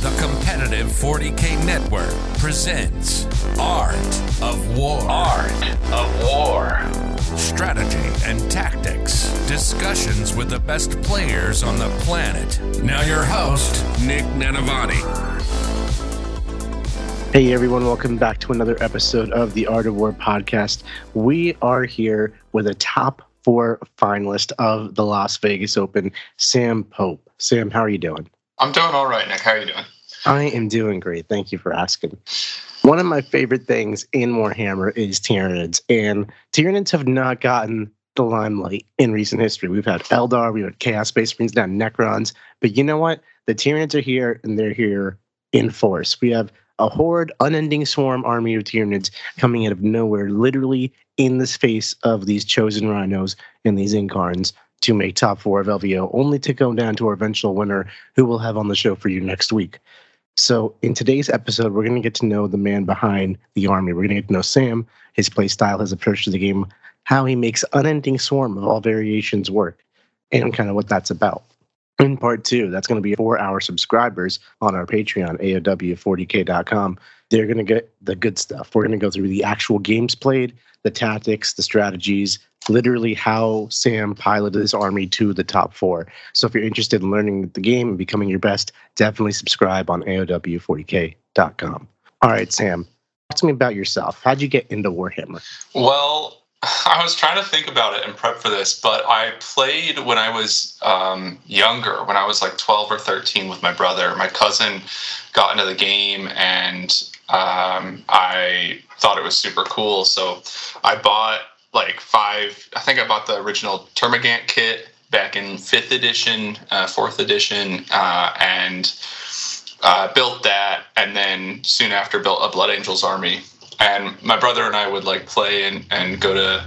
The competitive 40K network presents Art of War. Art of War. Strategy and tactics. Discussions with the best players on the planet. Now, your host, Nick Nanavati. Hey everyone, welcome back to another episode of the Art of War podcast. We are here with a top four finalist of the Las Vegas Open, Sam Pope. Sam, how are you doing? I'm doing all right, Nick. How are you doing? I am doing great. Thank you for asking. One of my favorite things in Warhammer is Tyranids, and Tyranids have not gotten the limelight in recent history. We've had Eldar, we've had Chaos Space Marines, now Necrons, but you know what? The Tyranids are here, and they're here in force. We have a horde, unending swarm army of Tyranids coming out of nowhere, literally in the face of these chosen rhinos and these incarns to make top four of LVO, only to go down to our eventual winner, who we'll have on the show for you next week. So, in today's episode, we're going to get to know the man behind the army. We're going to get to know Sam, his play style, his approach to the game, how he makes unending swarm of all variations work, and kind of what that's about in part two, that's going to be for our subscribers on our Patreon, AOW40k.com. They're going to get the good stuff. We're going to go through the actual games played, the tactics, the strategies, literally how Sam piloted his army to the top four. So if you're interested in learning the game and becoming your best, definitely subscribe on AOW40k.com. All right, Sam, talk to me about yourself. How'd you get into Warhammer? Well, I was trying to think about it and prep for this, but I played when I was um, younger, when I was like 12 or 13 with my brother. My cousin got into the game and um, I thought it was super cool. So I bought like five, I think I bought the original Termagant kit back in fifth edition, uh, fourth edition, uh, and uh, built that. And then soon after, built a Blood Angels army and my brother and I would like play and, and go to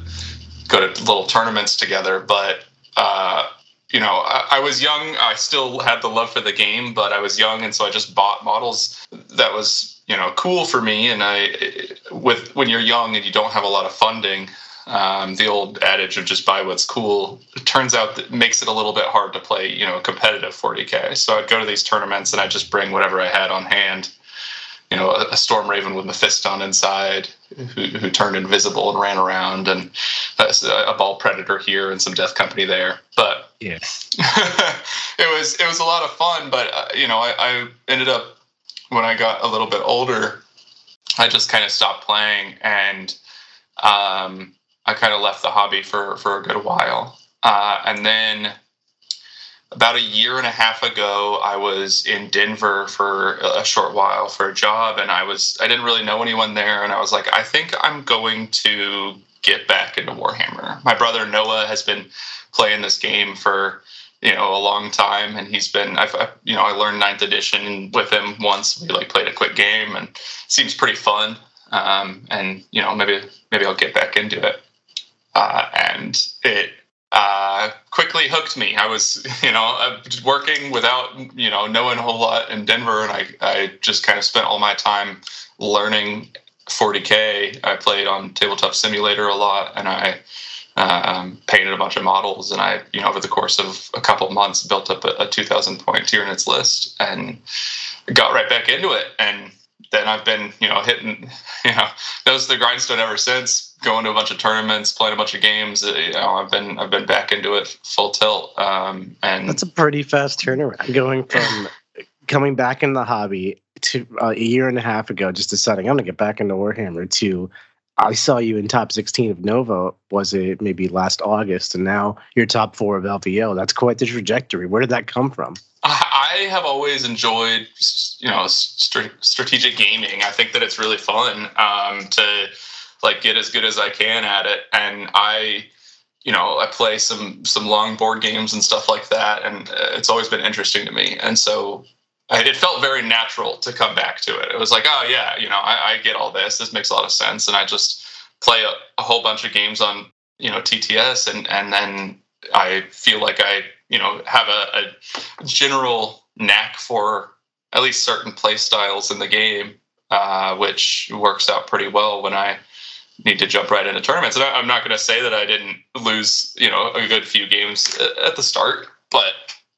go to little tournaments together. But uh, you know, I, I, was young. I still had the love for the game, but I was young, and so I just bought models that was you know cool for me. And I, with when you're young and you don't have a lot of funding, um, the old adage of just buy what's cool it turns out that makes it a little bit hard to play you know competitive 40k. So I'd go to these tournaments and I'd just bring whatever I had on hand you know, a, a Storm Raven with Mephiston inside, who, who turned invisible and ran around, and a Baal predator here and some Death Company there. But yeah, it was it was a lot of fun. But uh, you know, I, I ended up when I got a little bit older, I just kind of stopped playing, and um, I kind of left the hobby for for a good while. Uh, and then about a year and a half ago i was in denver for a short while for a job and i was i didn't really know anyone there and i was like i think i'm going to get back into warhammer. My brother noah has been playing this game for you know a long time and he's been i've you know i learned ninth edition with him once. We like played a quick game and seems pretty fun. Um, and you know maybe maybe i'll get back into it uh, and it uh, quickly hooked me. I was, you know, uh, working without, you know, knowing a whole lot in Denver, and I, I just kind of spent all my time learning 40k. I played on Tabletop Simulator a lot, and I um, painted a bunch of models. And I, you know, over the course of a couple of months, built up a, a 2,000 point Tyranids list, and got right back into it. And then I've been, you know, hitting, you know, those the grindstone ever since going to a bunch of tournaments, playing a bunch of games. Uh, you know, I've been I've been back into it full tilt. Um, and that's a pretty fast turnaround. Going from coming back in the hobby to uh, a year and a half ago, just deciding I'm gonna get back into Warhammer. To I saw you in top 16 of Nova. Was it maybe last August, and now you're top four of LVO. That's quite the trajectory. Where did that come from? I have always enjoyed, you know, st- strategic gaming. I think that it's really fun um, to like get as good as I can at it. And I, you know, I play some some long board games and stuff like that, and uh, it's always been interesting to me. And so I, it felt very natural to come back to it. It was like, oh yeah, you know, I, I get all this. This makes a lot of sense, and I just play a, a whole bunch of games on you know TTS, and and then I feel like I you know have a, a general knack for at least certain play styles in the game, uh, which works out pretty well when I need to jump right into tournaments. And I, am not going to say that I didn't lose, you know, a good few games at the start, but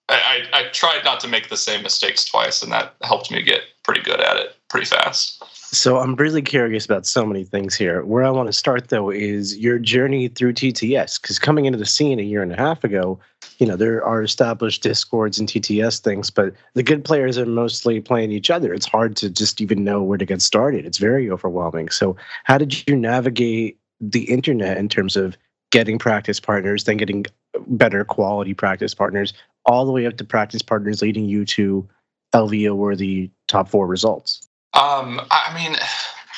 I, I, I tried not to make the same mistakes twice, and that helped me get pretty good at it pretty fast. So I'm really curious about so many things here. Where I want to start though is your journey through TTS, because coming into the scene a year and a half ago, you know there are established discords and TTS things, but the good players are mostly playing each other. It's hard to just even know where to get started. It's very overwhelming. So how did you navigate the internet in terms of getting practice partners, then getting better quality practice partners, all the way up to practice partners leading you to LVO worthy top four results? Um, I mean,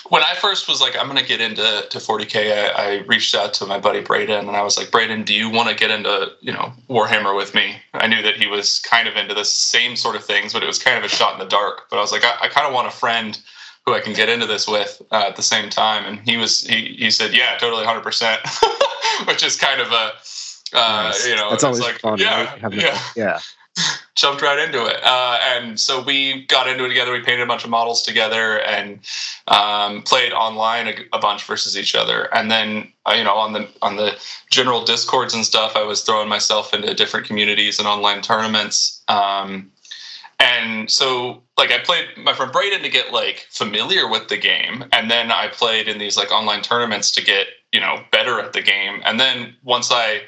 when I first was like, I'm going to get into to 40k, I, I, reached out to my buddy Braden, and I was like, Braden, do you want to get into you know Warhammer with me? I knew that he was kind of into the same sort of things, but it was kind of a shot in the dark. But I was like, I, I kind of want a friend who I can get into this with uh, at the same time, and he was he he said, yeah, totally, hundred percent, which is kind of a uh, nice. you know, it's always like, fun. Yeah, right? yeah, yeah. Jumped right into it. Uh, and so we got into it together. We painted a bunch of models together and um, played online a, a, bunch versus each other. And then uh, you know on the on the general discords and stuff, I was throwing myself into different communities and online tournaments. Um, and so like I played my friend Braden to get like familiar with the game, and then I played in these like online tournaments to get you know better at the game. And then once I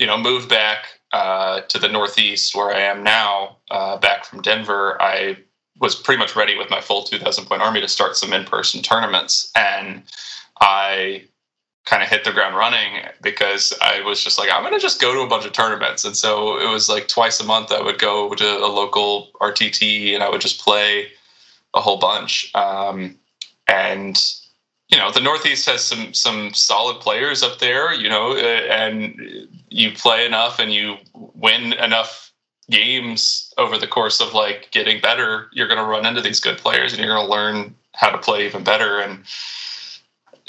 you know moved back uh, to the Northeast, where I am now, uh, back from Denver, I was pretty much ready with my full 2,000 point army to start some in person tournaments. And I kind of hit the ground running because I was just like, I'm going to just go to a bunch of tournaments. And so it was like twice a month I would go to a local RTT and I would just play a whole bunch. Um, and you know the northeast has some some solid players up there you know uh, and you play enough and you win enough games over the course of like getting better you're going to run into these good players and you're going to learn how to play even better. And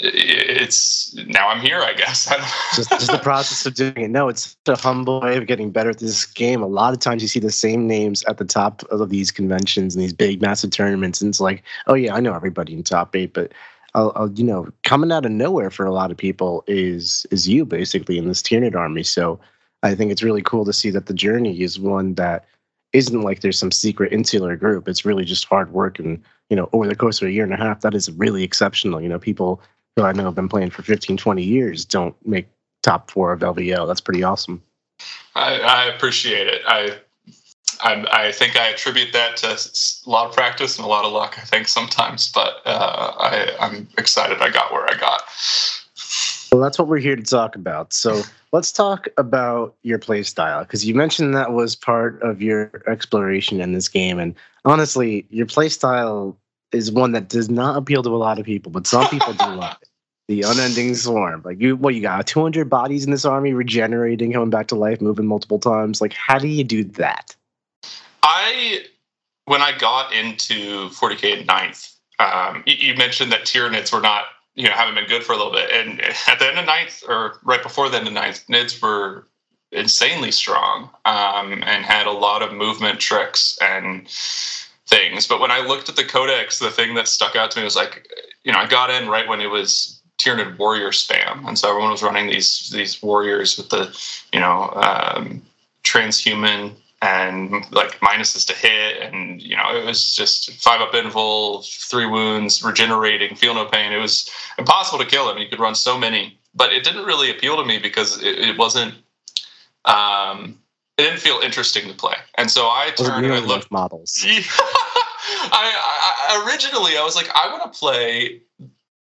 it's now i'm here i guess. Just, just the process of doing it. No it's a humble way of getting better at this game. A lot of times you see the same names at the top of these conventions and these big massive tournaments and it's like oh yeah i know everybody in top eight but I'll, I'll, you know, coming out of nowhere for a lot of people is is you basically in this Tyranid army. So I think it's really cool to see that the journey is one that isn't like there's some secret insular group. It's really just hard work, and you know, over the course of a year and a half, that is really exceptional. You know, people who I know have been playing for 15, 20 years don't make top four of LVO. That's pretty awesome. I, I appreciate it. I I, I, think I attribute that to a lot of practice and a lot of luck. I think sometimes, but uh, I, I'm excited I got where I got. Well, that's what we're here to talk about. So let's talk about your play style because you mentioned that was part of your exploration in this game, and honestly, your play style is one that does not appeal to a lot of people, but some people do love it. The unending swarm, like you, what you got? Two hundred bodies in this army, regenerating, coming back to life, moving multiple times. Like, how do you do that? I when I got into 40k at ninth, um, you, you, mentioned that tier Tyranids were not, you know, haven't been good for a little bit. And at the end of ninth, or right before the end of ninth, Nids were insanely strong um, and had a lot of movement tricks and things. But when I looked at the codex, the thing that stuck out to me was like, you know, I got in right when it was Tyranid warrior spam, and so everyone was running these these warriors with the, you know, um, transhuman and like minuses to hit and you know it was just five up invul three wounds regenerating feel no pain. It was impossible to kill him. You could run so many. But it didn't really appeal to me because it, it wasn't um it didn't feel interesting to play. And so i turned and i looked models. I, I originally i was like i want to play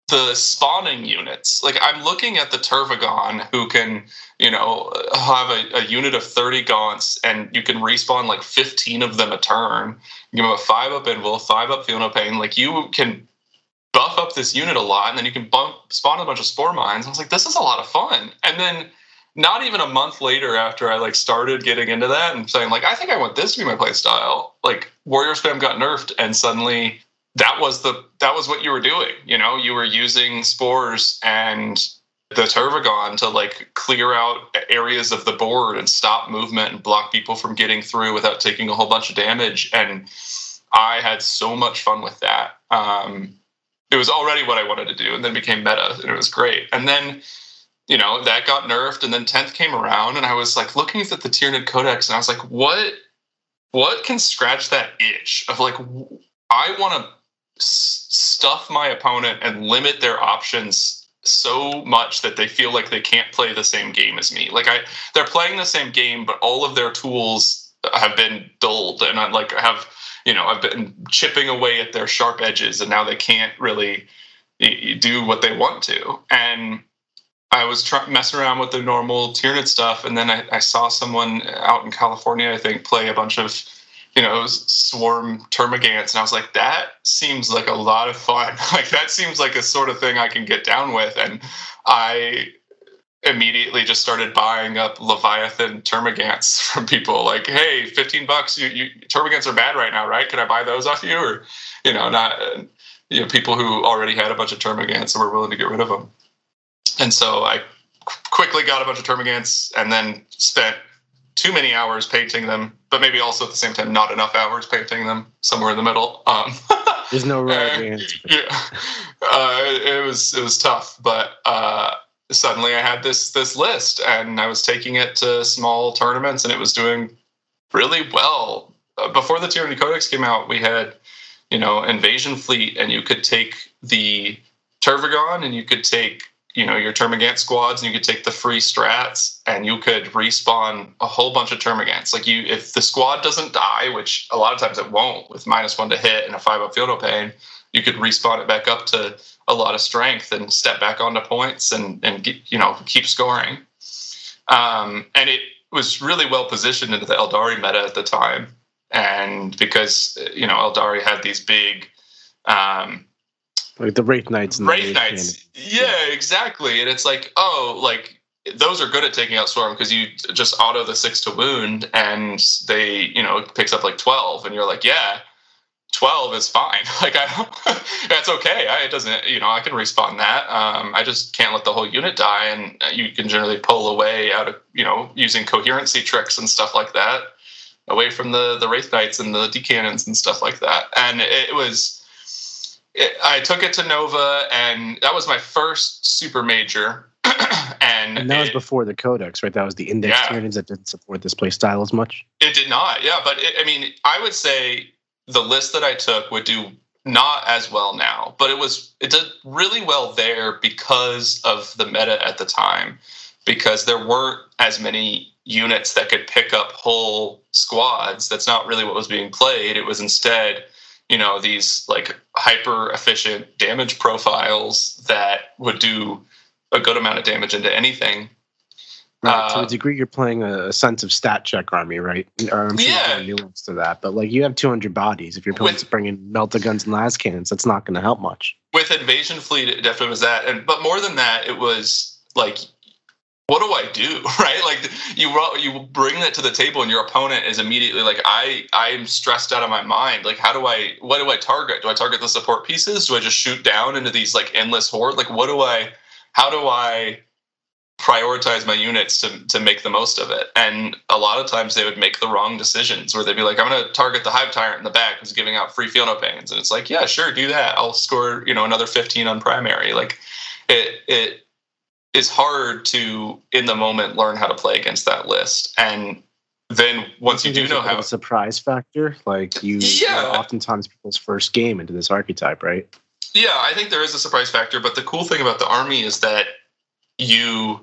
the spawning units. Like I'm looking at the Tervigon who can, you know, have a, a, unit of 30 gaunts and you can respawn like 15 of them a turn. Give them a five up invul, five up feel no pain. Like you can buff up this unit a lot and then you can bump spawn a bunch of spore mines. I was like, this is a lot of fun. And then not even a month later after I like started getting into that and saying like I think I want this to be my play style, like Warrior Spam got nerfed and suddenly that was the that was what you were doing. You know, you were using spores and the Tervigon to like clear out areas of the board and stop movement and block people from getting through without taking a whole bunch of damage. And I had so much fun with that. Um, it was already what I wanted to do, and then became meta, and it was great. And then, you know, that got nerfed, and then tenth came around, and I was like looking at the Tyranid Codex, and I was like, what what can scratch that itch of like I want to stuff my opponent and limit their options so much that they feel like they can't play the same game as me. Like I, they're playing the same game, but all of their tools have been dulled, and I like have, you know, I've been chipping away at their sharp edges, and now they can't really do what they want to. And I was trying messing around with the normal Tyranid stuff, and then I, I saw someone out in California, I think, play a bunch of you know, swarm termagants. And I was like, that seems like a lot of fun. like that seems like a sort of thing I can get down with. And I immediately just started buying up Leviathan termagants from people like, hey, 15 bucks, you, you termagants are bad right now, right? Can I buy those off you? Or, you know, not, you know, people who already had a bunch of termagants and were willing to get rid of them. And so I quickly got a bunch of termagants and then spent too many hours painting them, but maybe also at the same time not enough hours painting them. Somewhere in the middle. Um, There's no right answer. Yeah, uh, it was it was tough, but uh, suddenly I had this this list, and I was taking it to small tournaments, and it was doing really well. Uh, before the Tyranid Codex came out, we had you know Invasion Fleet, and you could take the Tervigon, and you could take you know your termagant squads and you could take the free strats and you could respawn a whole bunch of termagants like you if the squad doesn't die which a lot of times it won't with minus one to hit and a five up feel no pain you could respawn it back up to a lot of strength and step back onto points and and get, you know keep scoring. Um, and it was really well positioned into the eldari meta at the time. And because you know eldari had these big um, like the Wraith Knights. And Wraith Knights. Yeah, exactly. And it's like, oh, like those are good at taking out Swarm because you just auto the six to wound and they, you know, it picks up like 12. And you're like, yeah, 12 is fine. Like, I don't that's okay. I, it doesn't, you know, I can respawn that. Um, I just can't let the whole unit die. And you can generally pull away out of, you know, using coherency tricks and stuff like that away from the, the Wraith Knights and the D cannons and stuff like that. And it was, it, I took it to Nova, and that was my first super major. and, and, that was before the Codex, right? That was the index yeah, that didn't support this play style as much. It did not, yeah. But it, I mean, I would say the list that I took would do not as well now, but it was it did really well there because of the meta at the time, because there weren't as many units that could pick up whole squads. That's not really what was being played. It was instead you know these like hyper efficient damage profiles that would do a good amount of damage into anything. Right. To a uh, degree, you're playing a sense of stat check army, right? Or I'm sure yeah. nuance to that, but like you have 200 bodies. If you're bringing melta guns and las cannons, that's not going to help much. With invasion fleet, it definitely was that, and but more than that, it was like what do I do? Right? Like you you bring that to the table, and your opponent is immediately like, I I'm stressed out of my mind. Like, how do I? What do I target? Do I target the support pieces? Do I just shoot down into these like endless horde? Like, what do I? How do I prioritize my units to to make the most of it? And a lot of times they would make the wrong decisions, where they'd be like, I'm going to target the hive tyrant in the back who's giving out free feel no pains, and it's like, yeah, sure, do that. I'll score you know another 15 on primary. Like, it it is hard to in the moment learn how to play against that list. And then once you do know how a surprise factor like you yeah. oftentimes people's first game into this archetype right? Yeah i think there is a surprise factor but the cool thing about the army is that you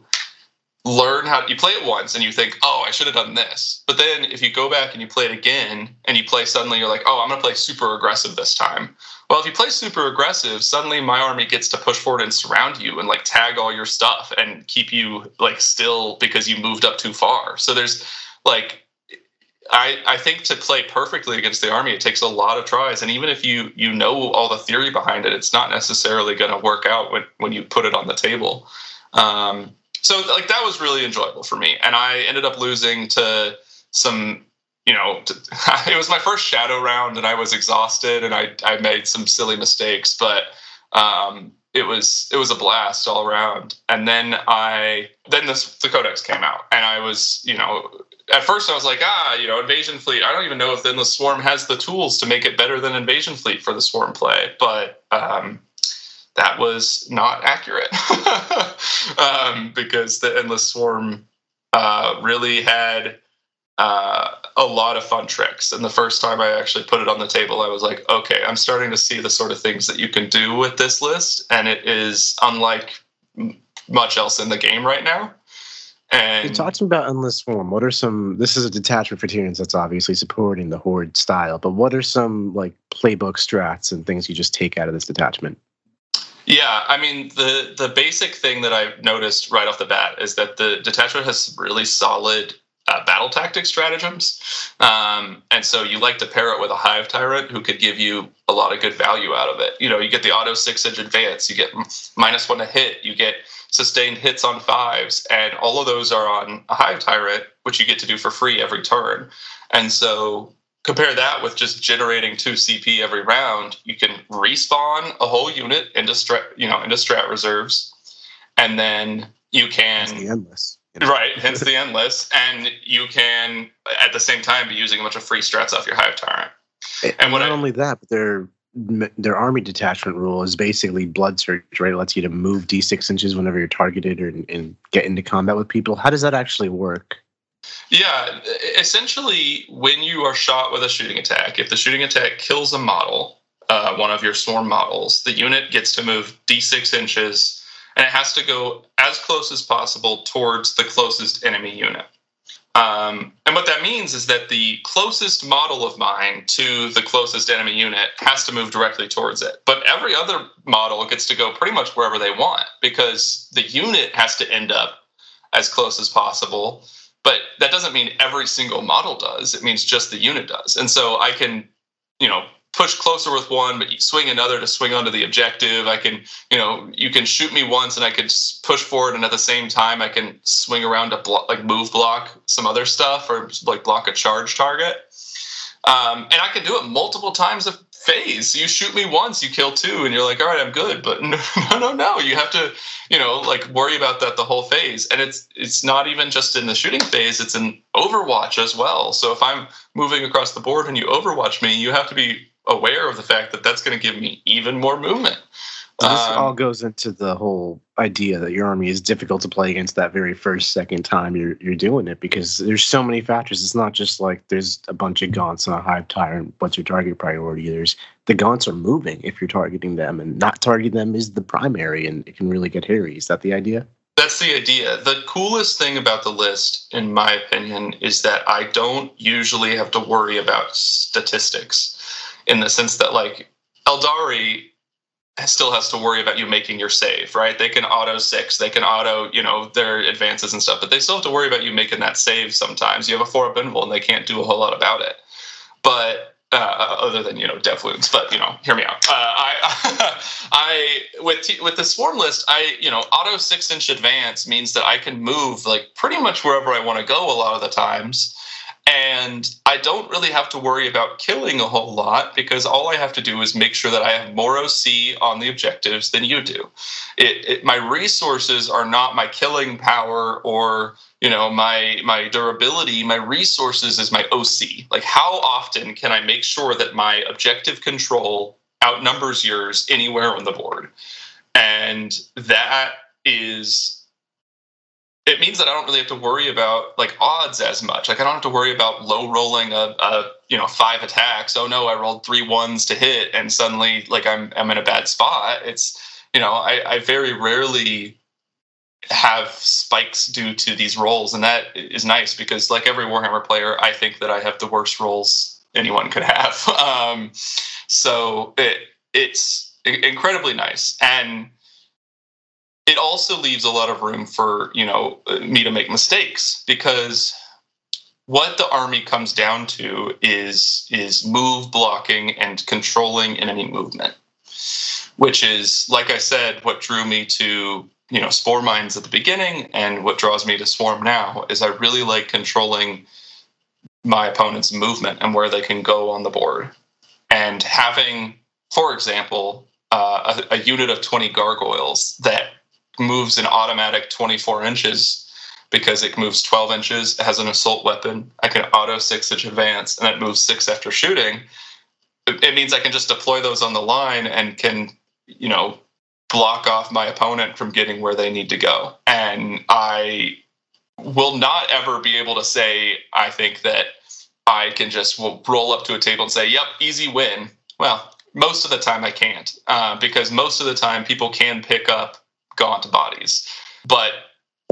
learn how you play it once and you think oh i should have done this. But then if you go back and you play it again and you play suddenly you're like oh i'm going to play super aggressive this time well, if you play super aggressive, suddenly my army gets to push forward and surround you and like tag all your stuff and keep you like still because you moved up too far. So there's like I, I think to play perfectly against the army, it takes a lot of tries. And even if you you know all the theory behind it, it's not necessarily going to work out when, when you put it on the table. Um, so like that was really enjoyable for me. And I ended up losing to some you know, it was my first shadow round and I was exhausted and I, I made some silly mistakes, but um, it was it was a blast all around. And then I then this the codex came out and I was, you know, at first I was like, ah, you know, invasion fleet. I don't even know if then the swarm has the tools to make it better than invasion fleet for the swarm play, but um, that was not accurate um, because the endless swarm uh, really had uh, a lot of fun tricks. And the first time I actually put it on the table, I was like, okay, I'm starting to see the sort of things that you can do with this list, and it is unlike much else in the game right now. And you talked about endless swarm. What are some? This is a detachment for Tyranids that's obviously supporting the horde style, but what are some like playbook strats and things you just take out of this detachment? Yeah, I mean the the basic thing that I've noticed right off the bat is that the detachment has really solid uh, battle tactic stratagems. Um, and so you like to pair it with a hive tyrant who could give you a lot of good value out of it. You know, you get the auto six inch advance, you get minus one to hit, you get sustained hits on fives, and all of those are on a hive tyrant, which you get to do for free every turn. And so compare that with just generating two CP every round, you can respawn a whole unit into strat, you know, into strat reserves, and then you can the endless you know? Right, hence the endless. And you can, at the same time, be using a bunch of free strats off your Hive Tyrant. And, not I, only that, but their their army detachment rule is basically blood surge, right? It lets you to move d6 inches whenever you're targeted or, and get into combat with people. How does that actually work? Yeah, essentially, when you are shot with a shooting attack, if the shooting attack kills a model, uh, one of your swarm models, the unit gets to move d6 inches and it has to go as close as possible towards the closest enemy unit. Um, and what that means is that the closest model of mine to the closest enemy unit has to move directly towards it. But every other model gets to go pretty much wherever they want because the unit has to end up as close as possible. But that doesn't mean every single model does. It means just the unit does. And so I can, you know, push closer with one, but swing another to swing onto the objective. I can, you know, you can shoot me once and I could push forward, and at the same time, I can swing around to block, like move block some other stuff or like block a charge target. Um, and I can do it multiple times a phase. You shoot me once, you kill two, and you're like, all right, I'm good. But no, no, no, no. You have to, you know, like worry about that the whole phase. And it's it's not even just in the shooting phase; it's in Overwatch as well. So if I'm moving across the board and you Overwatch me, you have to be aware of the fact that that's going to give me even more movement. This um, all goes into the whole idea that your army is difficult to play against that very first, second time you're you're doing it because there's so many factors. It's not just like there's a bunch of gaunts on a hive tyrant. What's your target priority? There's the gaunts are moving if you're targeting them, and not targeting them is the primary, and it can really get hairy. Is that the idea? That's the idea. The coolest thing about the list, in my opinion, is that I don't usually have to worry about statistics in the sense that like Aeldari still has to worry about you making your save, right? They can auto six, they can auto, you know, their advances and stuff, but they still have to worry about you making that save sometimes. You have a four up invul and they can't do a whole lot about it. But uh, other than you know death wounds, but you know, hear me out. Uh, I, I with with the swarm list, I you know auto six inch advance means that I can move like pretty much wherever I want to go a lot of the times, and I don't really have to worry about killing a whole lot because all I have to do is make sure that I have more OC on the objectives than you do. It, it, my resources are not my killing power or you know my my durability. My resources is my OC. Like how often can I make sure that my objective control outnumbers yours anywhere on the board, and that is it means that I don't really have to worry about like odds as much. Like I don't have to worry about low rolling a, a, you know five attacks. Oh no, I rolled three ones to hit, and suddenly like I'm I'm in a bad spot. It's you know I, I very rarely have spikes due to these rolls, and that is nice because like every Warhammer player, I think that I have the worst rolls anyone could have. Um, so it it's incredibly nice and it also leaves a lot of room for you know me to make mistakes because what the army comes down to is is move blocking and controlling enemy movement which is like i said what drew me to you know spore mines at the beginning and what draws me to swarm now is i really like controlling my opponent's movement and where they can go on the board. And having for example uh, a, a unit of 20 gargoyles that moves an automatic 24 inches because it moves 12 inches, it has an assault weapon. I can auto six inch advance, and it moves six after shooting. It means I can just deploy those on the line and can, you know, block off my opponent from getting where they need to go. And I will not ever be able to say, I think that I can just roll up to a table and say, yep, easy win. Well, most of the time I can't uh, because most of the time people can pick up gaunt bodies. But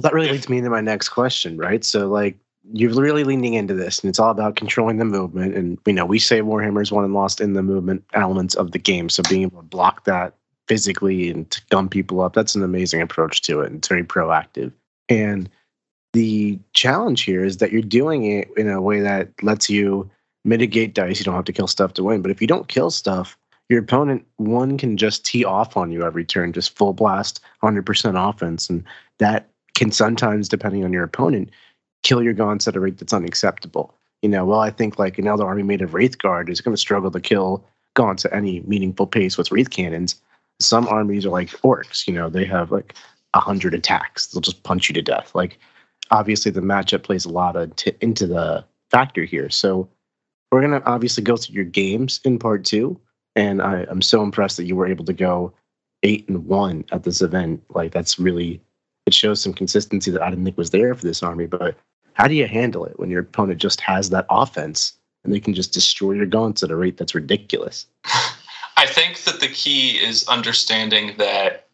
that really if, leads me into my next question, right? So, like, you're really leaning into this, and it's all about controlling the movement. And you know, we say Warhammer's won and lost in the movement elements of the game. So, being able to block that physically and to gum people up, that's an amazing approach to it. And it's very proactive. And the challenge here is that you're doing it in a way that lets you mitigate dice. You don't have to kill stuff to win. But if you don't kill stuff, your opponent one can just tee off on you every turn, just full blast, hundred percent offense, and that can sometimes, depending on your opponent, kill your gaunts at a rate that's unacceptable. You know, well, I think like an Eldar army made of Wraith Guard is going to struggle to kill gaunts at any meaningful pace with Wraith cannons. Some armies are like Orks. You know, they have like a hundred attacks. They'll just punch you to death. Like obviously the matchup plays a lot of t- into the factor here. So we're gonna obviously go through your games in part two, and I, I'm so impressed that you were able to go eight and one at this event. Like that's really it shows some consistency that I didn't think was there for this army. But how do you handle it when your opponent just has that offense and they can just destroy your gaunts at a rate that's ridiculous? I think that the key is understanding that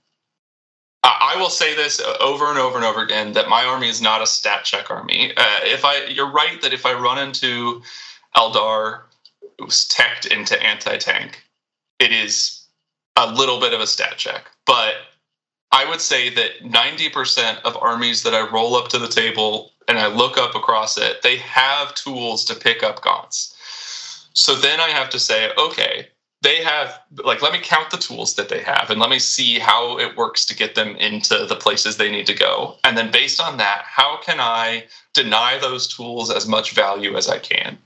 I will say this over and over and over again that my army is not a stat check army. Uh, if I, you're right that if I run into Eldar teched into anti tank, it is a little bit of a stat check. But I would say that 90% of armies that I roll up to the table and I look up across it, they have tools to pick up gaunts. So then I have to say, okay, they have like let me count the tools that they have and let me see how it works to get them into the places they need to go and then based on that how can i deny those tools as much value as i can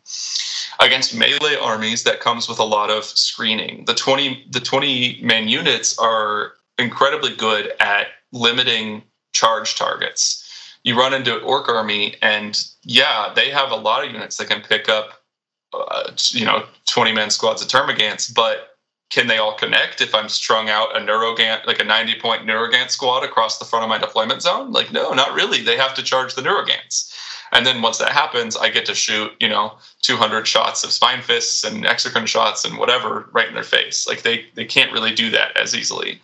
against melee armies that comes with a lot of screening. The 20 the 20 man units are incredibly good at limiting charge targets. You run into an Ork army and yeah they have a lot of units that can pick up uh, you know 20 man squads of termagants but can they all connect if i'm strung out a neurogaunt like a 90 point neurogaunt squad across the front of my deployment zone? Like no not really. They have to charge the neurogaunts and then once that happens i get to shoot you know 200 shots of spine fists and exocrine shots and whatever right in their face. Like they they can't really do that as easily.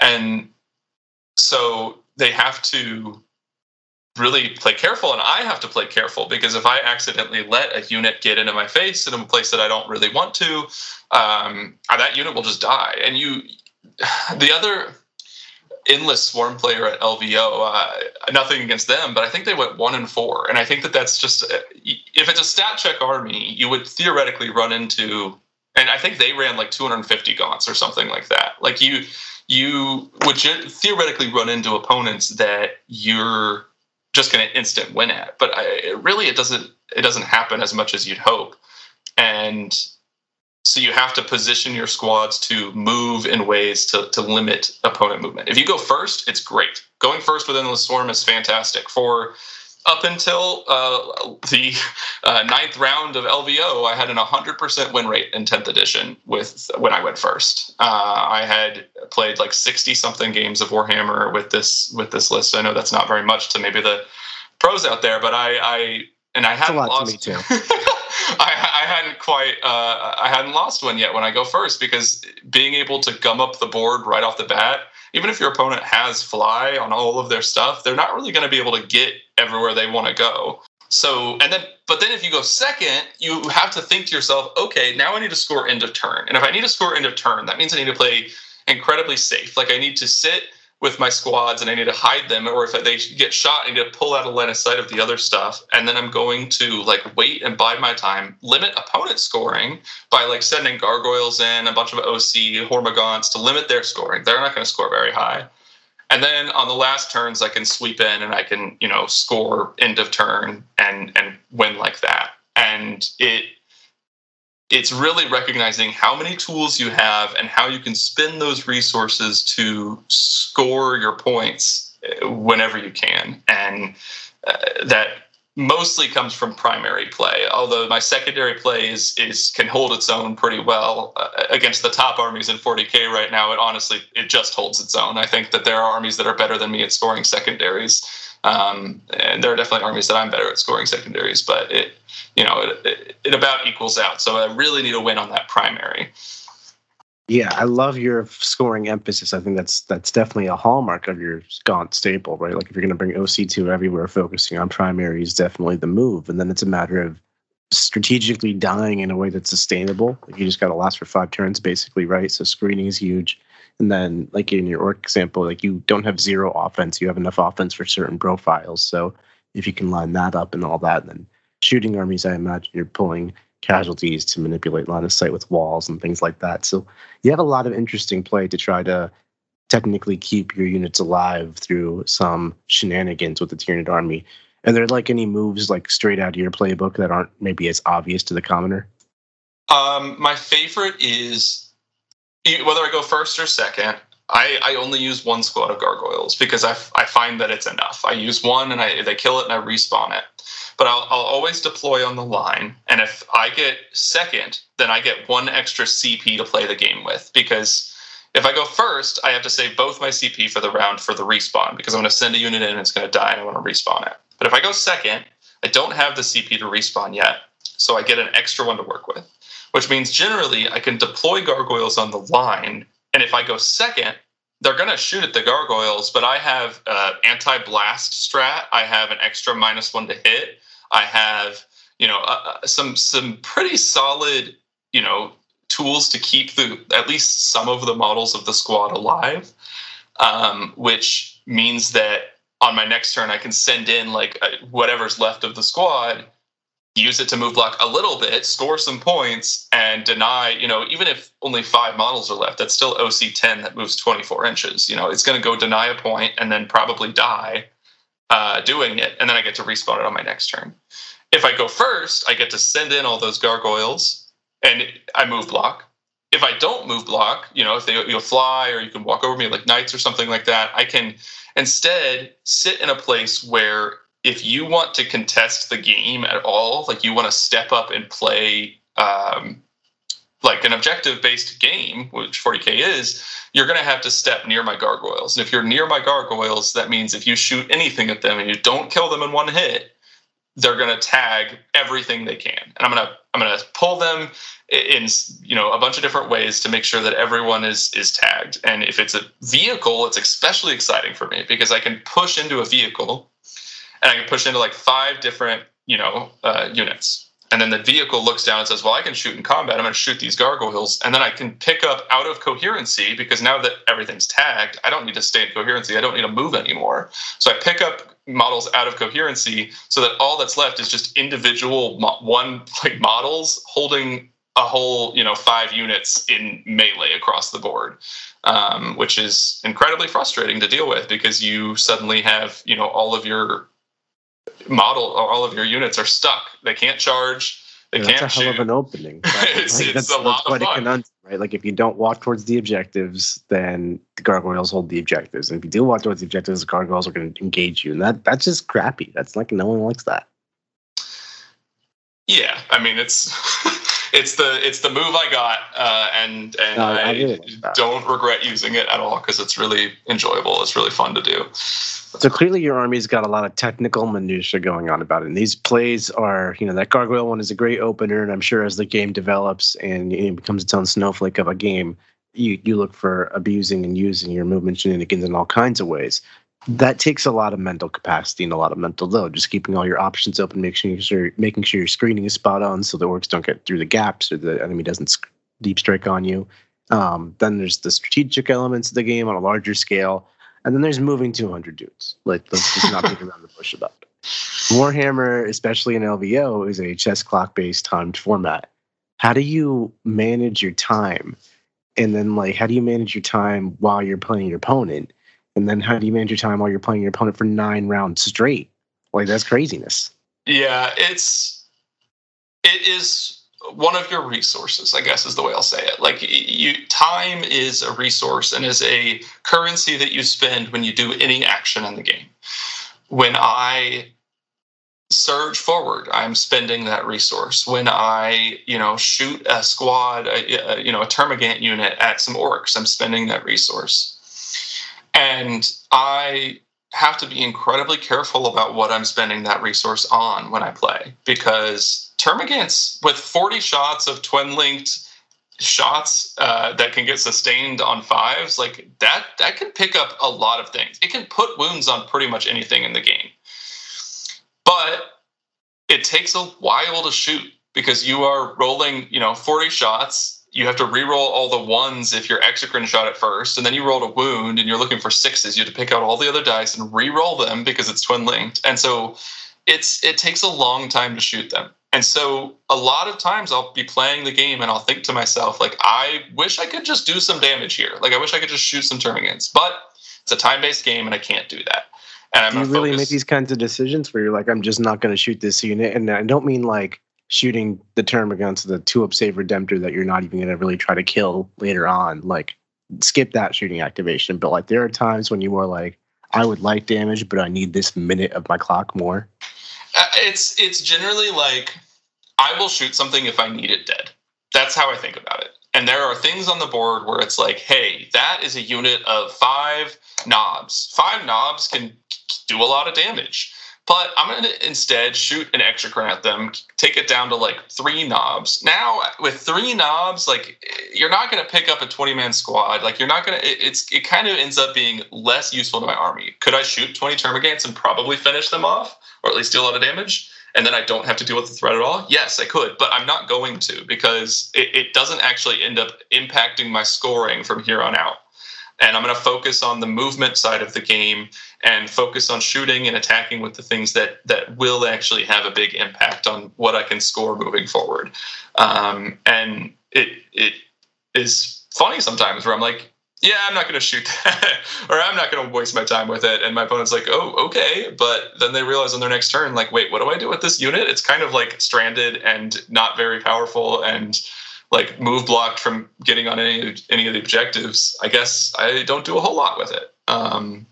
And so they have to really play careful and i have to play careful because if i accidentally let a unit get into my face in a place that i don't really want to um, that unit will just die. And you the other endless swarm player at lvo uh, nothing against them but i think they went one and four. And i think that that's just uh, if it's a stat check army you would theoretically run into and i think they ran like 250 gaunts or something like that. Like you you would theoretically run into opponents that you're just going to instant win at. But I, it really, it doesn't it doesn't happen as much as you'd hope, and so you have to position your squads to move in ways to, to limit opponent movement. If you go first, it's great. Going first within the swarm is fantastic. For up until uh, the uh, ninth round of LVO, I had an 100% win rate in 10th edition with when I went first. Uh, I had played like 60 something games of Warhammer with this with this list. I know that's not very much to maybe the pros out there, but I, I and I hadn't lost. To me too. I, I, hadn't quite uh, I hadn't lost one yet when I go first because being able to gum up the board right off the bat even if your opponent has fly on all of their stuff, they're not really going to be able to get everywhere they want to go. So, and then, but then if you go second, you have to think to yourself, okay, now I need to score end of turn. And if I need to score end of turn, that means I need to play incredibly safe. Like I need to sit with my squads and I need to hide them, or if they get shot, I need to pull out a line of sight of the other stuff. And then I'm going to like wait and bide my time, limit opponent scoring by like sending gargoyles in, a bunch of OC Hormagaunts to limit their scoring. They're not going to score very high. And then on the last turns, I can sweep in and I can, you know, score end of turn and and win like that. And it it's really recognizing how many tools you have and how you can spend those resources to score your points uh, whenever you can. And uh, that mostly comes from primary play. Although my secondary play is is can hold its own pretty well uh, against the top armies in 40k right now. It honestly it just holds its own. I think that there are armies that are better than me at scoring secondaries, um, and there are definitely armies that I'm better at scoring secondaries. But it you know it, it, it about equals out. So I really need a win on that primary. Yeah, I love your scoring emphasis. I think that's that's definitely a hallmark of your Gaunt staple, right? Like if you're going to bring OC2 everywhere, focusing on primary is definitely the move, and then it's a matter of strategically dying in a way that's sustainable. Like you just got to last for five turns, basically, right? So screening is huge, and then like in your Ork example, like you don't have zero offense, you have enough offense for certain profiles. So if you can line that up and all that, then shooting armies, I imagine you're pulling casualties to manipulate line of sight with walls and things like that. So you have a lot of interesting play to try to technically keep your units alive through some shenanigans with the Tyranid army. Are there like any moves like straight out of your playbook that aren't maybe as obvious to the commoner? Um, my favorite is whether I go first or second. I, I only use one squad of gargoyles because I, I find that it's enough. I use one and I they kill it and I respawn it but I'll, I'll always deploy on the line. And if I get second, then I get one extra CP to play the game with because if I go first, I have to save both my CP for the round for the respawn because I'm going to send a unit in and it's going to die and I want to respawn it. But if I go second, I don't have the CP to respawn yet, so I get an extra one to work with, which means generally I can deploy gargoyles on the line. And if I go second, they're going to shoot at the gargoyles, but I have uh, anti blast strat. I have an extra minus one to hit. I have you know uh, uh, some some pretty solid you know tools to keep the at least some of the models of the squad alive, um, which means that on my next turn I can send in like uh, whatever's left of the squad use it to move block a little bit, score some points, and deny, you know, even if only five models are left, that's still OC 10 that moves 24 inches. You know, it's going to go deny a point and then probably die uh, doing it, and then I get to respawn it on my next turn. If I go first, I get to send in all those gargoyles, and I move block. If I don't move block, you know, if they you'll fly or you can walk over me like knights or something like that, I can instead sit in a place where if you want to contest the game at all, like you want to step up and play um, like an objective based game, which 40k is, you're going to have to step near my gargoyles. And if you're near my gargoyles, that means if you shoot anything at them and you don't kill them in one hit, they're going to tag everything they can. And I'm going to I'm going to pull them in you know a bunch of different ways to make sure that everyone is is tagged. And if it's a vehicle, it's especially exciting for me because I can push into a vehicle and I can push into like five different you know uh, units and then the vehicle looks down and says, Well, I can shoot in combat. I'm going to shoot these gargoyles. And then I can pick up out of coherency because now that everything's tagged, I don't need to stay in coherency. I don't need to move anymore. So I pick up models out of coherency so that all that's left is just individual mo- one like models holding a whole you know five units in melee across the board um, which is incredibly frustrating to deal with because you suddenly have you know all of your model all of your units are stuck. They can't charge. They yeah, can't that's a shoot. hell of an opening. Right? it's, like, it's that's, a lot quite of a fun. conundrum, right? Like if you don't walk towards the objectives, then the gargoyles hold the objectives. And if you do walk towards the objectives, the gargoyles are going to engage you, and that that's just crappy. That's like no one likes that. Yeah, I mean it's it's the it's the move I got, uh, and and No, I I, really don't regret using it at all because it's really enjoyable. It's really fun to do. So clearly, your army's got a lot of technical minutia going on about it. And these plays are, you know, that gargoyle one is a great opener, and I'm sure as the game develops and it becomes its own snowflake of a game, you you look for abusing and using your movement shenanigans in all kinds of ways. That takes a lot of mental capacity and a lot of mental load. Just keeping all your options open, making sure making sure your screening is spot on, so the Orks don't get through the gaps or the enemy doesn't deep strike on you. Um, then there's the strategic elements of the game on a larger scale. And then there's moving 200 dudes. Like, let's just not beat around the bush about it. Warhammer, especially in LVO, is a chess clock based timed format. How do you manage your time? And then, like, how do you manage your time while you're playing your opponent? And then, how do you manage your time while you're playing your opponent for nine rounds straight? Like, that's craziness. Yeah, it's it is one of your resources, I guess is the way I'll say it. Like you time is a resource and is a currency that you spend when you do any action in the game. When I surge forward i'm spending that resource when i you know shoot a squad a, a, you know a termagant unit at some Orks i'm spending that resource and i have to be incredibly careful about what i'm spending that resource on when i play because termagants with 40 shots of twin linked shots uh, that can get sustained on fives like that that can pick up a lot of things it can put wounds on pretty much anything in the game but it takes a while to shoot because you are rolling, you know, 40 shots. You have to re-roll all the ones if you're exocrine shot at first, and then you rolled a wound and you're looking for sixes. You have to pick out all the other dice and re-roll them because it's twin linked. And so it's it takes a long time to shoot them. And so a lot of times I'll be playing the game and I'll think to myself, like, I wish I could just do some damage here. Like I wish I could just shoot some termagants. But it's a time-based game and I can't do that. And I'm Do you really focus- make these kinds of decisions where you're like, I'm just not going to shoot this unit? And I don't mean like shooting the termagants the two up save redemptor that you're not even going to really try to kill later on. Like, skip that shooting activation. But like, there are times when you are like, I would like damage, but I need this minute of my clock more. Uh, it's it's generally like I will shoot something if I need it dead. That's how I think about it. And there are things on the board where it's like, hey, that is a unit of five Nobz. Five Nobz can do a lot of damage. But I'm going to instead shoot an extra at them, take it down to like three Nobz. Now, with three Nobz, like you're not going to pick up a 20 man squad. Like you're not going to, it's, it kind of ends up being less useful to my army. Could I shoot 20 termagants and probably finish them off, or at least do a lot of damage? and then I don't have to deal with the threat at all? Yes, I could, but I'm not going to because it, it doesn't actually end up impacting my scoring from here on out. And I'm going to focus on the movement side of the game and focus on shooting and attacking with the things that that will actually have a big impact on what I can score moving forward. Um, and it it is funny sometimes where I'm like, yeah, I'm not going to shoot that, or I'm not going to waste my time with it. And my opponent's like, oh, okay. But then they realize on their next turn, like, wait, what do I do with this unit? It's kind of like stranded and not very powerful and like move blocked from getting on any any of the objectives. I guess I don't do a whole lot with it. Um,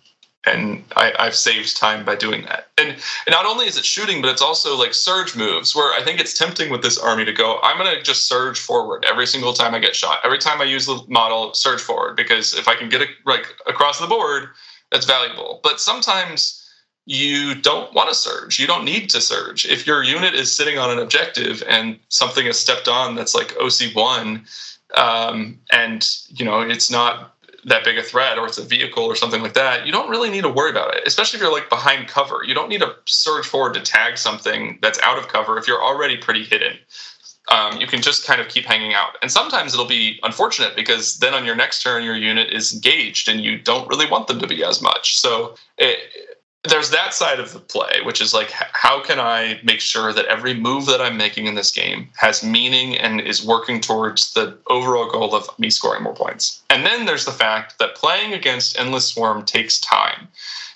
and I, I've saved time by doing that. And, and not only is it shooting, but it's also like surge moves where I think it's tempting with this army to go, I'm going to just surge forward every single time I get shot. Every time I use the model, surge forward because if I can get it like across the board, that's valuable. But sometimes you don't want to surge. You don't need to surge. If your unit is sitting on an objective and something is stepped on that's like OC1, um, and you know it's not that big a threat or it's a vehicle or something like that, you don't really need to worry about it, especially if you're like behind cover. You don't need to surge forward to tag something that's out of cover if you're already pretty hidden. Um, you can just kind of keep hanging out. And sometimes it'll be unfortunate because then on your next turn, your unit is engaged and you don't really want them to be as much. So it, there's that side of the play, which is like, how can I make sure that every move that I'm making in this game has meaning and is working towards the overall goal of me scoring more points? And then there's the fact that playing against Endless Swarm takes time.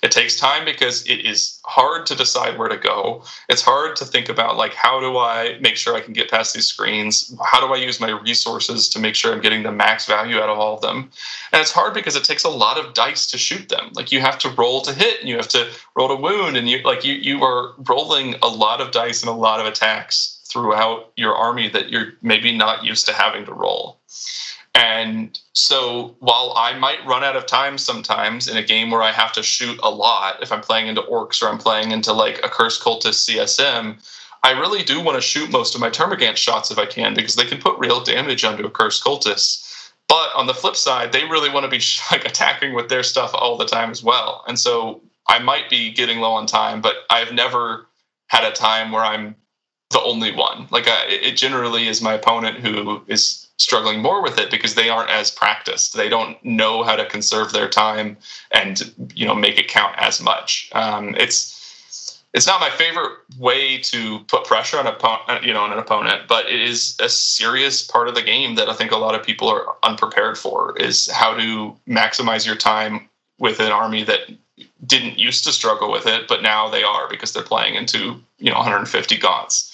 It takes time because it is hard to decide where to go. It's hard to think about like how do I make sure I can get past these screens? How do I use my resources to make sure I'm getting the max value out of all of them? And it's hard because it takes a lot of dice to shoot them. Like you have to roll to hit and you have to roll to wound and you like you you are rolling a lot of dice and a lot of attacks throughout your army that you're maybe not used to having to roll. And so while I might run out of time sometimes in a game where I have to shoot a lot, if I'm playing into Orks or I'm playing into like Accursed Cultist CSM, I really do want to shoot most of my Termagant shots if I can because they can put real damage onto Accursed Cultist. But on the flip side, they really want to be like attacking with their stuff all the time as well. And so I might be getting low on time, but I've never had a time where I'm the only one. Like I, it generally is my opponent who is struggling more with it because they aren't as practiced. They don't know how to conserve their time and you know make it count as much. Um, it's it's not my favorite way to put pressure on a you know on an opponent, but it is a serious part of the game that I think a lot of people are unprepared for. Is how to maximize your time with an army that didn't used to struggle with it, but now they are because they're playing into you know 150 gaunts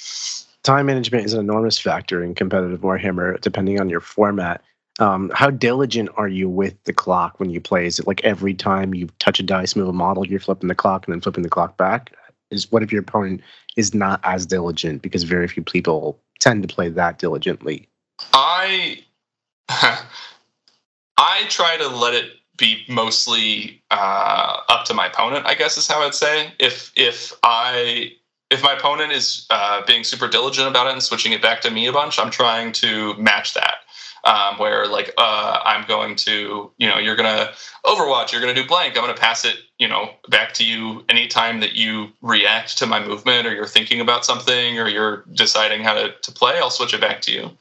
time management is an enormous factor in competitive Warhammer, depending on your format. Um, how diligent are you with the clock when you play? Is it like every time you touch a dice, move a model, you're flipping the clock and then flipping the clock back? is what if your opponent is not as diligent because very few people tend to play that diligently. I I try to let it be mostly uh, up to my opponent. I guess is how I'd say. If if I if my opponent is uh, being super diligent about it and switching it back to me a bunch, I'm trying to match that. Um, where like uh, I'm going to, you know, you're gonna Overwatch, you're gonna do blank. I'm gonna pass it, you know, back to you anytime that you react to my movement or you're thinking about something or you're deciding how to, to play. I'll switch it back to you.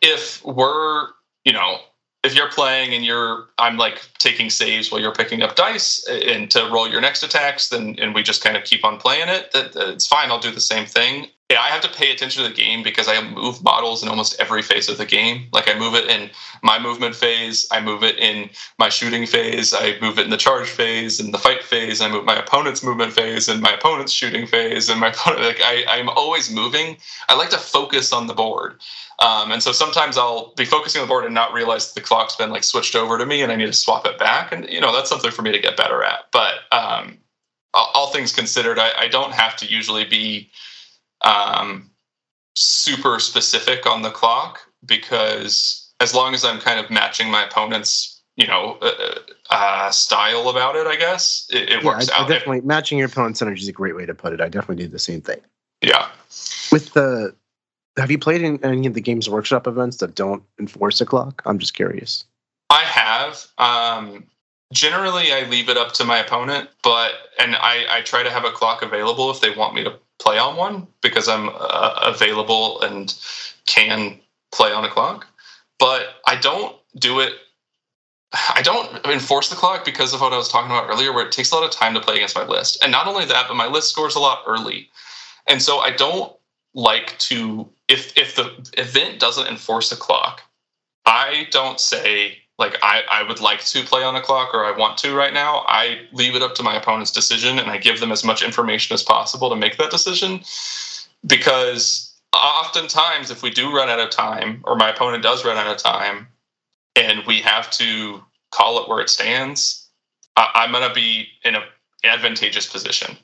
If we're, you know, if you're playing and you're i'm like taking saves while you're picking up dice uh, and to roll your next attacks then and we just kind of keep on playing it that, that it's fine. I'll do the same thing yeah, I have to pay attention to the game because I move models in almost every phase of the game. Like I move it in my movement phase, I move it in my shooting phase, I move it in the charge phase, and the fight phase. I move my opponent's movement phase and my opponent's shooting phase, and my opponent. Like I, I'm always moving. I like to focus on the board, um, and so sometimes I'll be focusing on the board and not realize the clock's been like switched over to me, and I need to swap it back. And you know that's something for me to get better at. But um, all, all, things considered, I, I don't have to usually be um, super specific on the clock because as long as I'm kind of matching my opponent's, you know, uh, uh, style about it, I guess it, it yeah, works I, out. I definitely matching your opponent's energy is a great way to put it. I definitely do the same thing. Yeah. With the, have you played in any of the Games Workshop events that don't enforce a clock? I'm just curious. I have. Um, generally, I leave it up to my opponent, but and I, I try to have a clock available if they want me to play on one because I'm uh, available and can play on a clock. But I don't do it. I don't enforce the clock because of what I was talking about earlier, where it takes a lot of time to play against my list. And not only that, but my list scores a lot early. And so I don't like to, if, if the event doesn't enforce the clock, I don't say, like I, I would like to play on a clock or I want to right now, I leave it up to my opponent's decision and I give them as much information as possible to make that decision. Because oftentimes, if we do run out of time or my opponent does run out of time and we have to call it where it stands, I, am going to be in an advantageous position.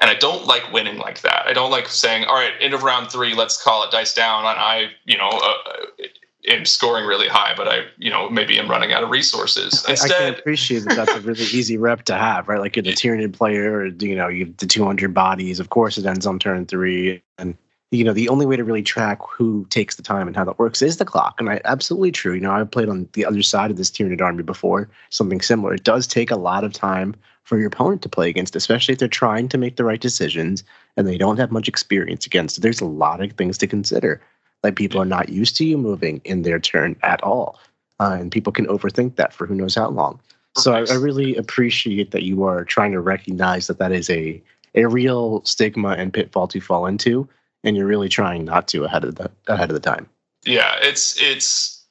And I don't like winning like that. I don't like saying, all right, end of round three, let's call it dice down. And I, you know, uh, am scoring really high, but I, you know, maybe I'm running out of resources. Instead, I can appreciate that that's a really easy rep to have, right? Like you're the Tyranid player, or you know, you have the 200 bodies. Of course, it ends on turn three, and you know, the only way to really track who takes the time and how that works is the clock. And I absolutely true. You know, I've played on the other side of this Tyranid army before, something similar. It does take a lot of time for your opponent to play against, especially if they're trying to make the right decisions and they don't have much experience against. There's a lot of things to consider. Like people are not used to you moving in their turn at all. Uh, and people can overthink that for who knows how long. So I, I, really appreciate that you are trying to recognize that that is a a real stigma and pitfall to fall into, and you're really trying not to ahead of the ahead of the time. Yeah, it's it's.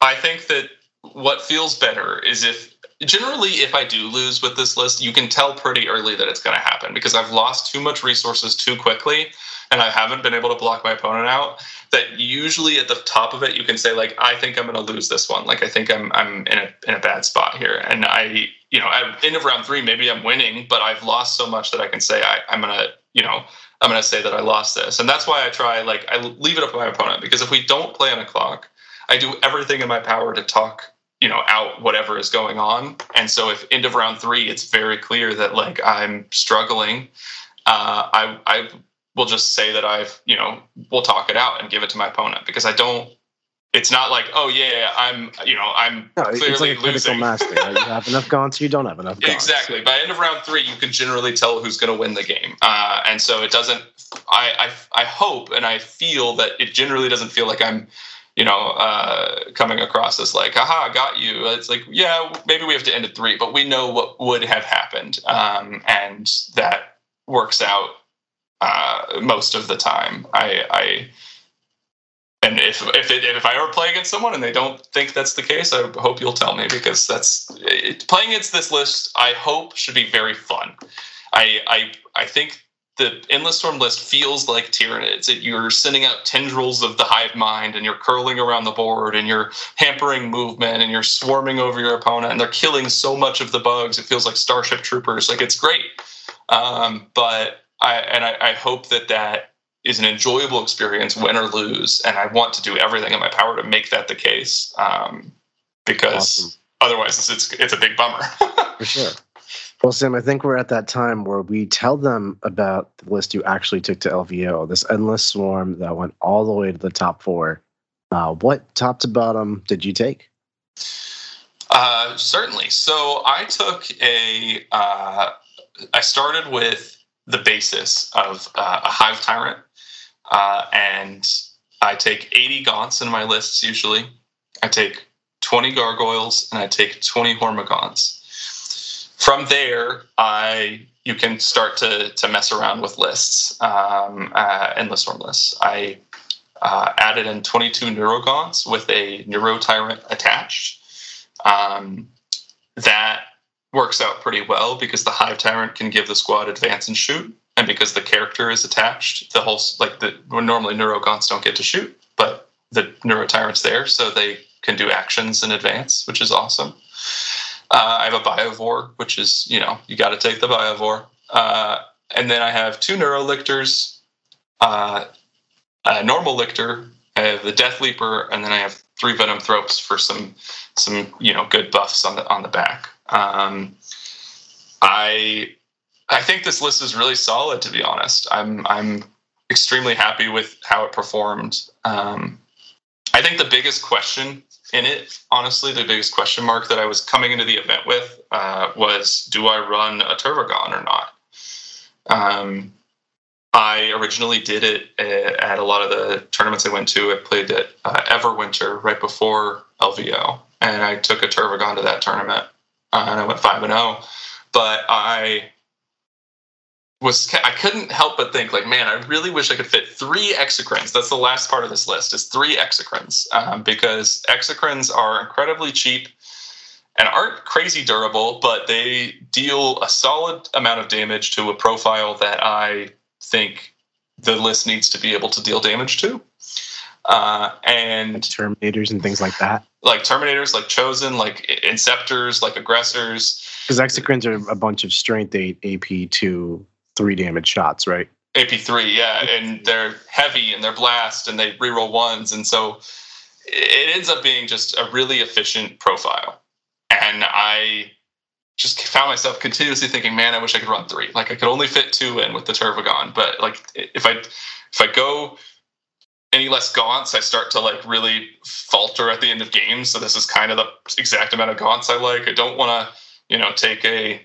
I think that what feels better is if generally if I do lose with this list, you can tell pretty early that it's going to happen because I've lost too much resources too quickly and I haven't been able to block my opponent out, that usually at the top of it you can say like, I think I'm going to lose this one. Like I think I'm I'm in a in a bad spot here, and I you know at end of round three maybe I'm winning, but I've lost so much that I can say I, I'm gonna you know I'm gonna say that I lost this, and that's why I try like I leave it up to my opponent because if we don't play on a clock, I do everything in my power to talk you know out whatever is going on and so if end of round three it's very clear that like i'm struggling uh, I, I will just say that I've, you know, we'll talk it out and give it to my opponent because I don't. It's not like, oh yeah, I'm, you know, I'm no, clearly it's like a losing. master. Right? You have enough gaunts, you don't have enough. Gaunts. Exactly. By end of round three, you can generally tell who's going to win the game, uh, and so it doesn't. I, I I hope and I feel that it generally doesn't feel like I'm you know, uh, coming across as like, aha, got you. It's like, yeah, maybe we have to end at three, but we know what would have happened. Um, and that works out uh, most of the time. I, I and if if it, if I ever play against someone and they don't think that's the case, I hope you'll tell me because that's it, playing against this list. I hope should be very fun. I I I think the endless swarm list feels like Tyranids. It, you're sending out tendrils of the hive mind, and you're curling around the board, and you're hampering movement, and you're swarming over your opponent, and they're killing so much of the bugs. It feels like Starship Troopers. Like it's great, um, but I, and I, I hope that that is an enjoyable experience, win or lose. And I want to do everything in my power to make that the case, um, because awesome. otherwise it's, it's it's a big bummer. For sure. Well, Sam, I think we're at that time where we tell them about the list you actually took to LVO, this endless swarm that went all the way to the top four. Uh, what top to bottom did you take? Uh, certainly. So I took a. Uh, I started with the basis of uh, a hive tyrant, uh, and I take 80 gaunts in my lists usually. I take 20 gargoyles and I take 20 hormagaunts. From there, I you can start to to mess around with lists um, uh, and list lists. I uh, added in 22 neurogaunts with a neuro tyrant attached. Um, that works out pretty well because the hive tyrant can give the squad advance and shoot, and because the character is attached, the whole like the normally neurogaunts don't get to shoot, but the neuro tyrant's there, so they can do actions in advance, which is awesome. Uh, I have a biovore, which is you know you got to take the biovore, uh, and then I have two neurolictors, uh, a normal lictor, I have the death leaper, and then I have three Venomthropes for some some you know good buffs on the on the back. Um, I I think this list is really solid. To be honest, I'm I'm extremely happy with how it performed. Um, I think the biggest question in it, honestly, the biggest question mark that I was coming into the event with uh, was, do I run a Tervigon or not? Um, I originally did it uh, at a lot of the tournaments I went to. I played at uh, Everwinter right before LVO, and I took a Tervigon to that tournament, uh, and I went five and zero. Oh. But I was I couldn't help but think like, man, I really wish I could fit three exocrines. That's the last part of this list is three exocrines um, because exocrines are incredibly cheap and aren't crazy durable, but they deal a solid amount of damage to a profile that I think the list needs to be able to deal damage to. Uh, and like terminators and things like that. Like terminators, like chosen, like inceptors, like aggressors. Because exocrines are a bunch of strength eight AP two three damage shots, right? AP three, yeah, and they're heavy and they're blast and they reroll ones, and so it ends up being just a really efficient profile. And I just found myself continuously thinking, man, I wish I could run three. Like I could only fit two in with the Tervigon, but like if I if I go any less gaunts, I start to like really falter at the end of games. So this is kind of the exact amount of gaunts I like. I don't want to, you know, take a,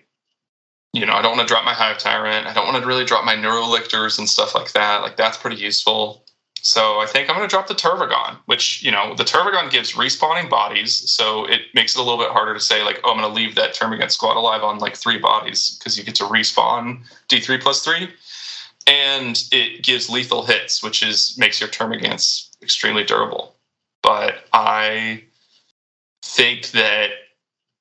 you know, I don't want to drop my hive tyrant. I don't want to really drop my neurolictors and stuff like that. Like that's pretty useful. So I think I'm going to drop the Tervigon, which, you know, the Tervigon gives respawning bodies. So it makes it a little bit harder to say, like, oh, I'm going to leave that Termagant squad alive on like three bodies because you get to respawn D3 plus three. And it gives lethal hits, which is makes your Termagants extremely durable. But I think that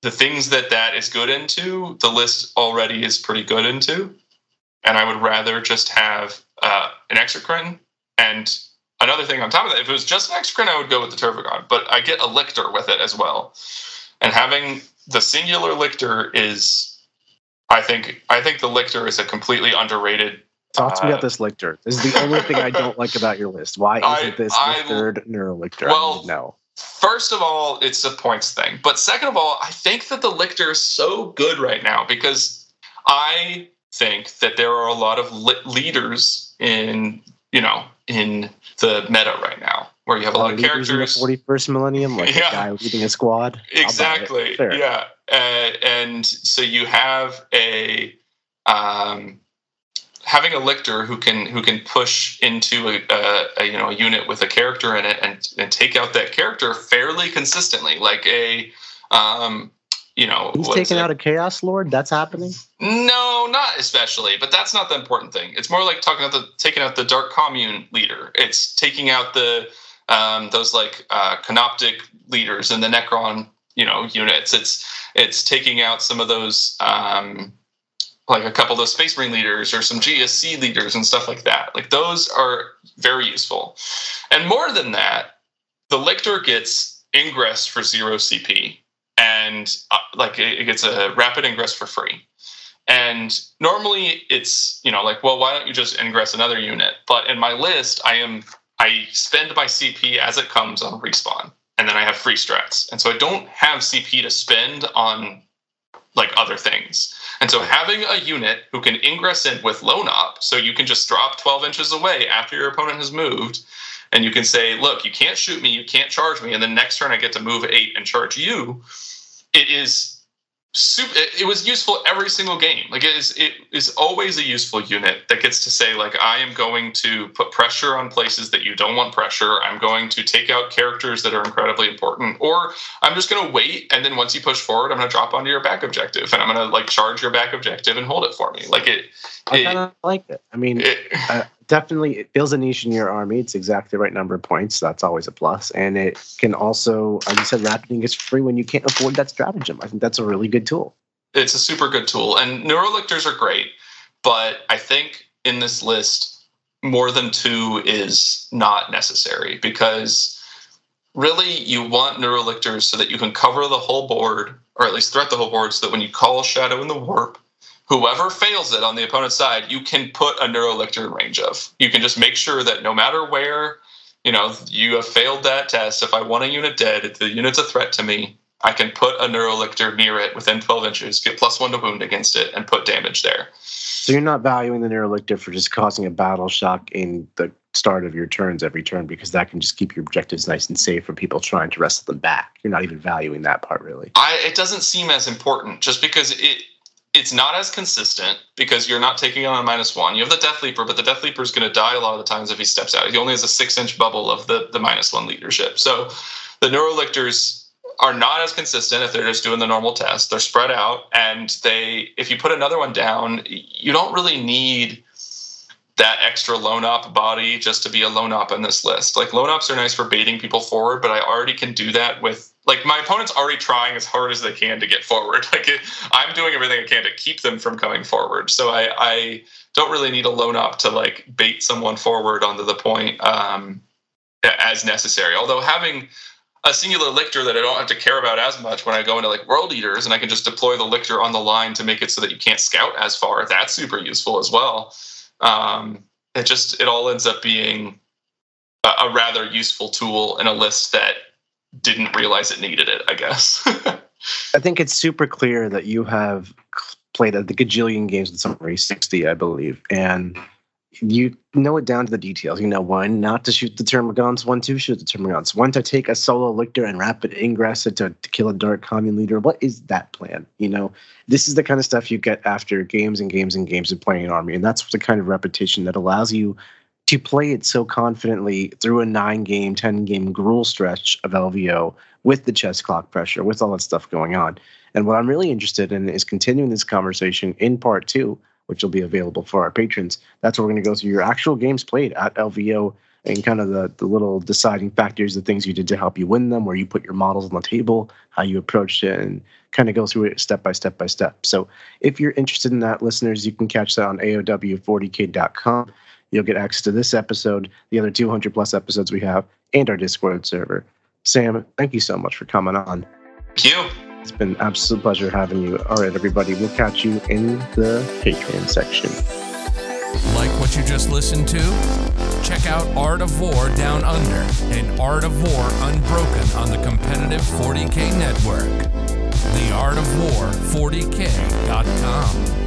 the things that that is good into, the list already is pretty good into. And I would rather just have uh, an exocrine and another thing on top of that, if it was just an exocrine, I would go with the Tervigon, but I get a lictor with it as well. And having the singular lictor is, I think, I think the lictor is a completely underrated. Talk to me about uh, this lictor. This is the only thing I don't like about your list. Why isn't I, this the third neurolictor? Well, no. First of all, it's a points thing. But second of all, I think that the lictor is so good right now because I think that there are a lot of leaders in, you know, in the meta right now, where you have a lot of characters. In the Forty first millennium, like yeah. a guy leading a squad. Exactly. Yeah, uh, and so you have a um, having a lictor who can who can push into a, a, a, you know a unit with a character in it and and take out that character fairly consistently, like a um, you know he's taking out a chaos lord? That's happening? No not especially but that's not the important thing. It's more like talking about the taking out the dark commune leader. It's taking out the um, those like uh, canoptic leaders and the necron you know units. It's it's taking out some of those um, like a couple of those space marine leaders or some gsc leaders and stuff like that like those are very useful and more than that the lictor gets ingress for zero cp and uh, like it, it, gets a rapid ingress for free And normally it's, you know, like, well, why don't you just ingress another unit? But in my list, I am I spend my CP as it comes on respawn, and then I have free strats. And so I don't have CP to spend on like other things. And so having a unit who can ingress in with lone op, so you can just drop 12 inches away after your opponent has moved, and you can say, look, you can't shoot me, you can't charge me, and then next turn I get to move eight and charge you. It is super it, was useful every single game. Like it is it is always a useful unit that gets to say like i am going to put pressure on places that you don't want pressure. I'm going to take out characters that are incredibly important. Or i'm just going to wait and then once you push forward i'm going to drop onto your back objective and i'm going to like charge your back objective and hold it for me. Like it, i kind of like it. I mean it, definitely it fills a niche in your army. It's exactly the right number of points. That's always a plus. And it can also, like you said, rapiding is free when you can't afford that stratagem. I think that's a really good tool. It's a super good tool. And neurolictors are great, but I think in this list, more than two is not necessary because really you want neurolictors so that you can cover the whole board, or at least threat the whole board, so that when you call Shadow in the Warp, whoever fails it on the opponent's side, you can put a neurolictor in range of. You can just make sure that no matter where, you know, you have failed that test, if I want a unit dead, if the unit's a threat to me, I can put a neurolictor near it within 12 inches, get plus one to wound against it, and put damage there. So you're not valuing the neurolictor for just causing a battle shock in the start of your turns every turn because that can just keep your objectives nice and safe for people trying to wrestle them back. You're not even valuing that part really. I, it doesn't seem as important just because it it's not as consistent because you're not taking on a minus one. You have the Death Leaper, but the Death Leaper is going to die a lot of the times if he steps out. He only has a six inch bubble of the, the minus one leadership. So the Neurolictors are not as consistent if they're just doing the normal test. They're spread out, and they if you put another one down, you don't really need that extra lone op body just to be a lone op in this list. Like lone ops are nice for baiting people forward, but I already can do that with like my opponent's already trying as hard as they can to get forward. Like it, I'm doing everything I can to keep them from coming forward. So I, I don't really need a lone op to like bait someone forward onto the point um, as necessary. Although having a singular lictor that I don't have to care about as much when I go into like world eaters and I can just deploy the lictor on the line to make it so that you can't scout as far. That's super useful as well. Um, it just it all ends up being a, a rather useful tool in a list that didn't realize it needed it, I guess. I think it's super clear that you have played the gajillion games with Summary 60, I believe, and you know it down to the details. You know when not to shoot the termagants, when to shoot the termagants, when to take a solo lictor and rapid ingress to, to kill a dark commune leader. What is that plan? You know, this is the kind of stuff you get after games and games and games of playing an army, and that's the kind of repetition that allows you to play it so confidently through a nine game, 10 game gruel stretch of LVO with the chess clock pressure, with all that stuff going on. And what I'm really interested in is continuing this conversation in part two, which will be available for our patrons. That's where we're going to go through your actual games played at LVO and kind of the, the little deciding factors, the things you did to help you win them, where you put your models on the table, how you approached it, and kind of go through it step by step by step. So if you're interested in that, listeners, you can catch that on AOW40k.com. You'll get access to this episode, the other 200 plus episodes we have, and our Discord server. Sam, thank you so much for coming on. Thank you. It's been an absolute pleasure having you. All right, everybody, we'll catch you in the Patreon section. Like what you just listened to? Check out Art of War Down Under and Art of War Unbroken on the competitive 40K network. The Art of War 40K.com.